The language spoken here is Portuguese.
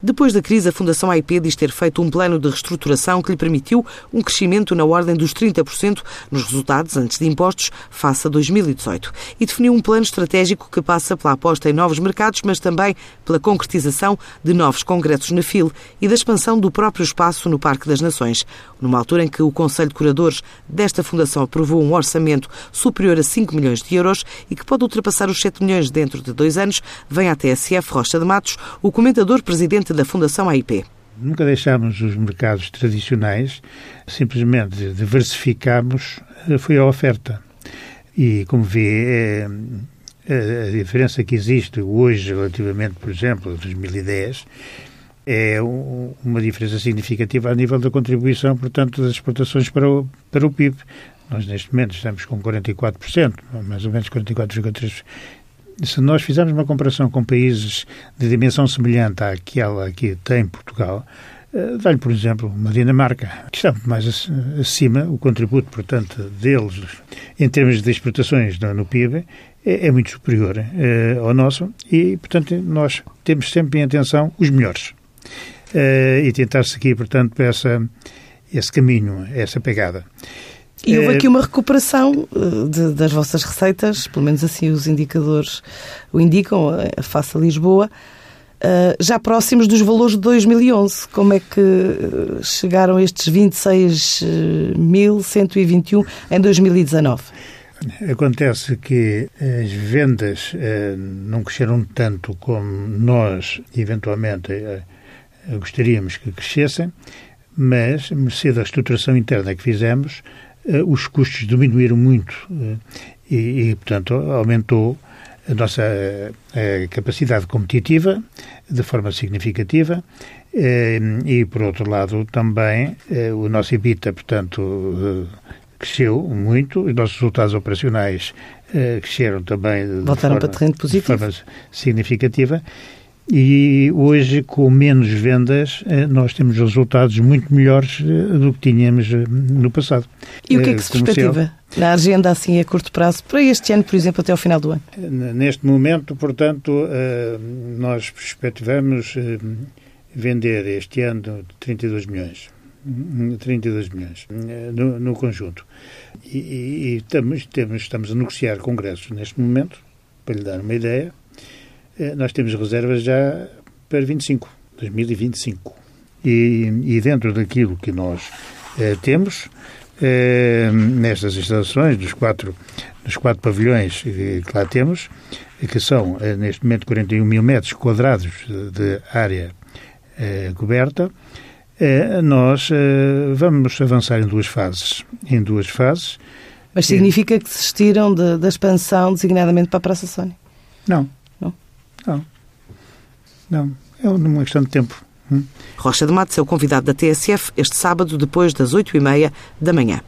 Depois da crise, a Fundação AIP diz ter feito um plano de reestruturação que lhe permitiu um crescimento na ordem dos 30% nos resultados antes de impostos face a 2018 e definiu um plano estratégico que passa pela aposta em novos mercados, mas também pela concretização de novos congressos na FIL e da expansão do próprio espaço no Parque das Nações, numa altura em que o Conselho de Curadores desta Fundação aprovou um orçamento superior a 5 milhões de euros e que pode ultrapassar os 7 milhões dentro de dois anos, vem à TSF Rocha de Matos o comentador presidente da Fundação AIP. Nunca deixámos os mercados tradicionais, simplesmente diversificámos, eh, foi a oferta. E, como vê, é, a diferença que existe hoje relativamente, por exemplo, a 2010, é uma diferença significativa a nível da contribuição, portanto, das exportações para o, para o PIB. Nós, neste momento, estamos com 44%, mais ou menos 44,3% se nós fizermos uma comparação com países de dimensão semelhante àquela que tem Portugal, eh, dá-lhe, por exemplo, uma Dinamarca, que está muito mais acima, o contributo, portanto, deles, em termos de exportações no, PIB, é, é, muito superior é, ao nosso e, portanto, nós temos sempre em atenção os melhores. É, e tentar seguir, portanto, essa, esse caminho, essa pegada. E houve aqui uma recuperação eh, de, das vossas receitas, pelo menos assim os indicadores o indicam, eh, face a Lisboa, eh, já próximos dos valores de 2011. Como é que chegaram estes 26.121 em 2019? Acontece que as vendas não cresceram tanto como nós, eventualmente, gostaríamos que crescessem, mas, mercê da estruturação interna que fizemos, eh, os custos diminuíram muito eh, e, e portanto, aumentou a nossa a capacidade competitiva de forma significativa eh, e, por outro lado, também o nosso EBITDA, portanto, cresceu muito, os nossos resultados operacionais cresceram também Voltaram forma, para terreno positivo. de forma significativa e hoje, com menos vendas, eh, nós temos resultados muito melhores eh, do que tínhamos eh, no passado. E o que é que se perspectiva na agenda, assim, a curto prazo, para este ano, por exemplo, até ao final do ano? Neste momento, portanto, nós perspectivamos vender este ano 32 milhões. 32 milhões no, no conjunto. E, e, e estamos, temos, estamos a negociar congressos neste momento, para lhe dar uma ideia, nós temos reservas já para 25, 2025. E, e dentro daquilo que nós eh, temos, eh, nestas instalações, dos quatro, dos quatro pavilhões que lá temos, que são, eh, neste momento, 41 mil metros quadrados de área eh, coberta, eh, nós vamos avançar em duas fases. Em duas fases. Mas significa que desistiram de, da expansão designadamente para a Praça Sónia? Não. Não. Não. É uma questão de tempo. Hum? Rocha de Matos é o convidado da TSF este sábado, depois das oito e meia da manhã.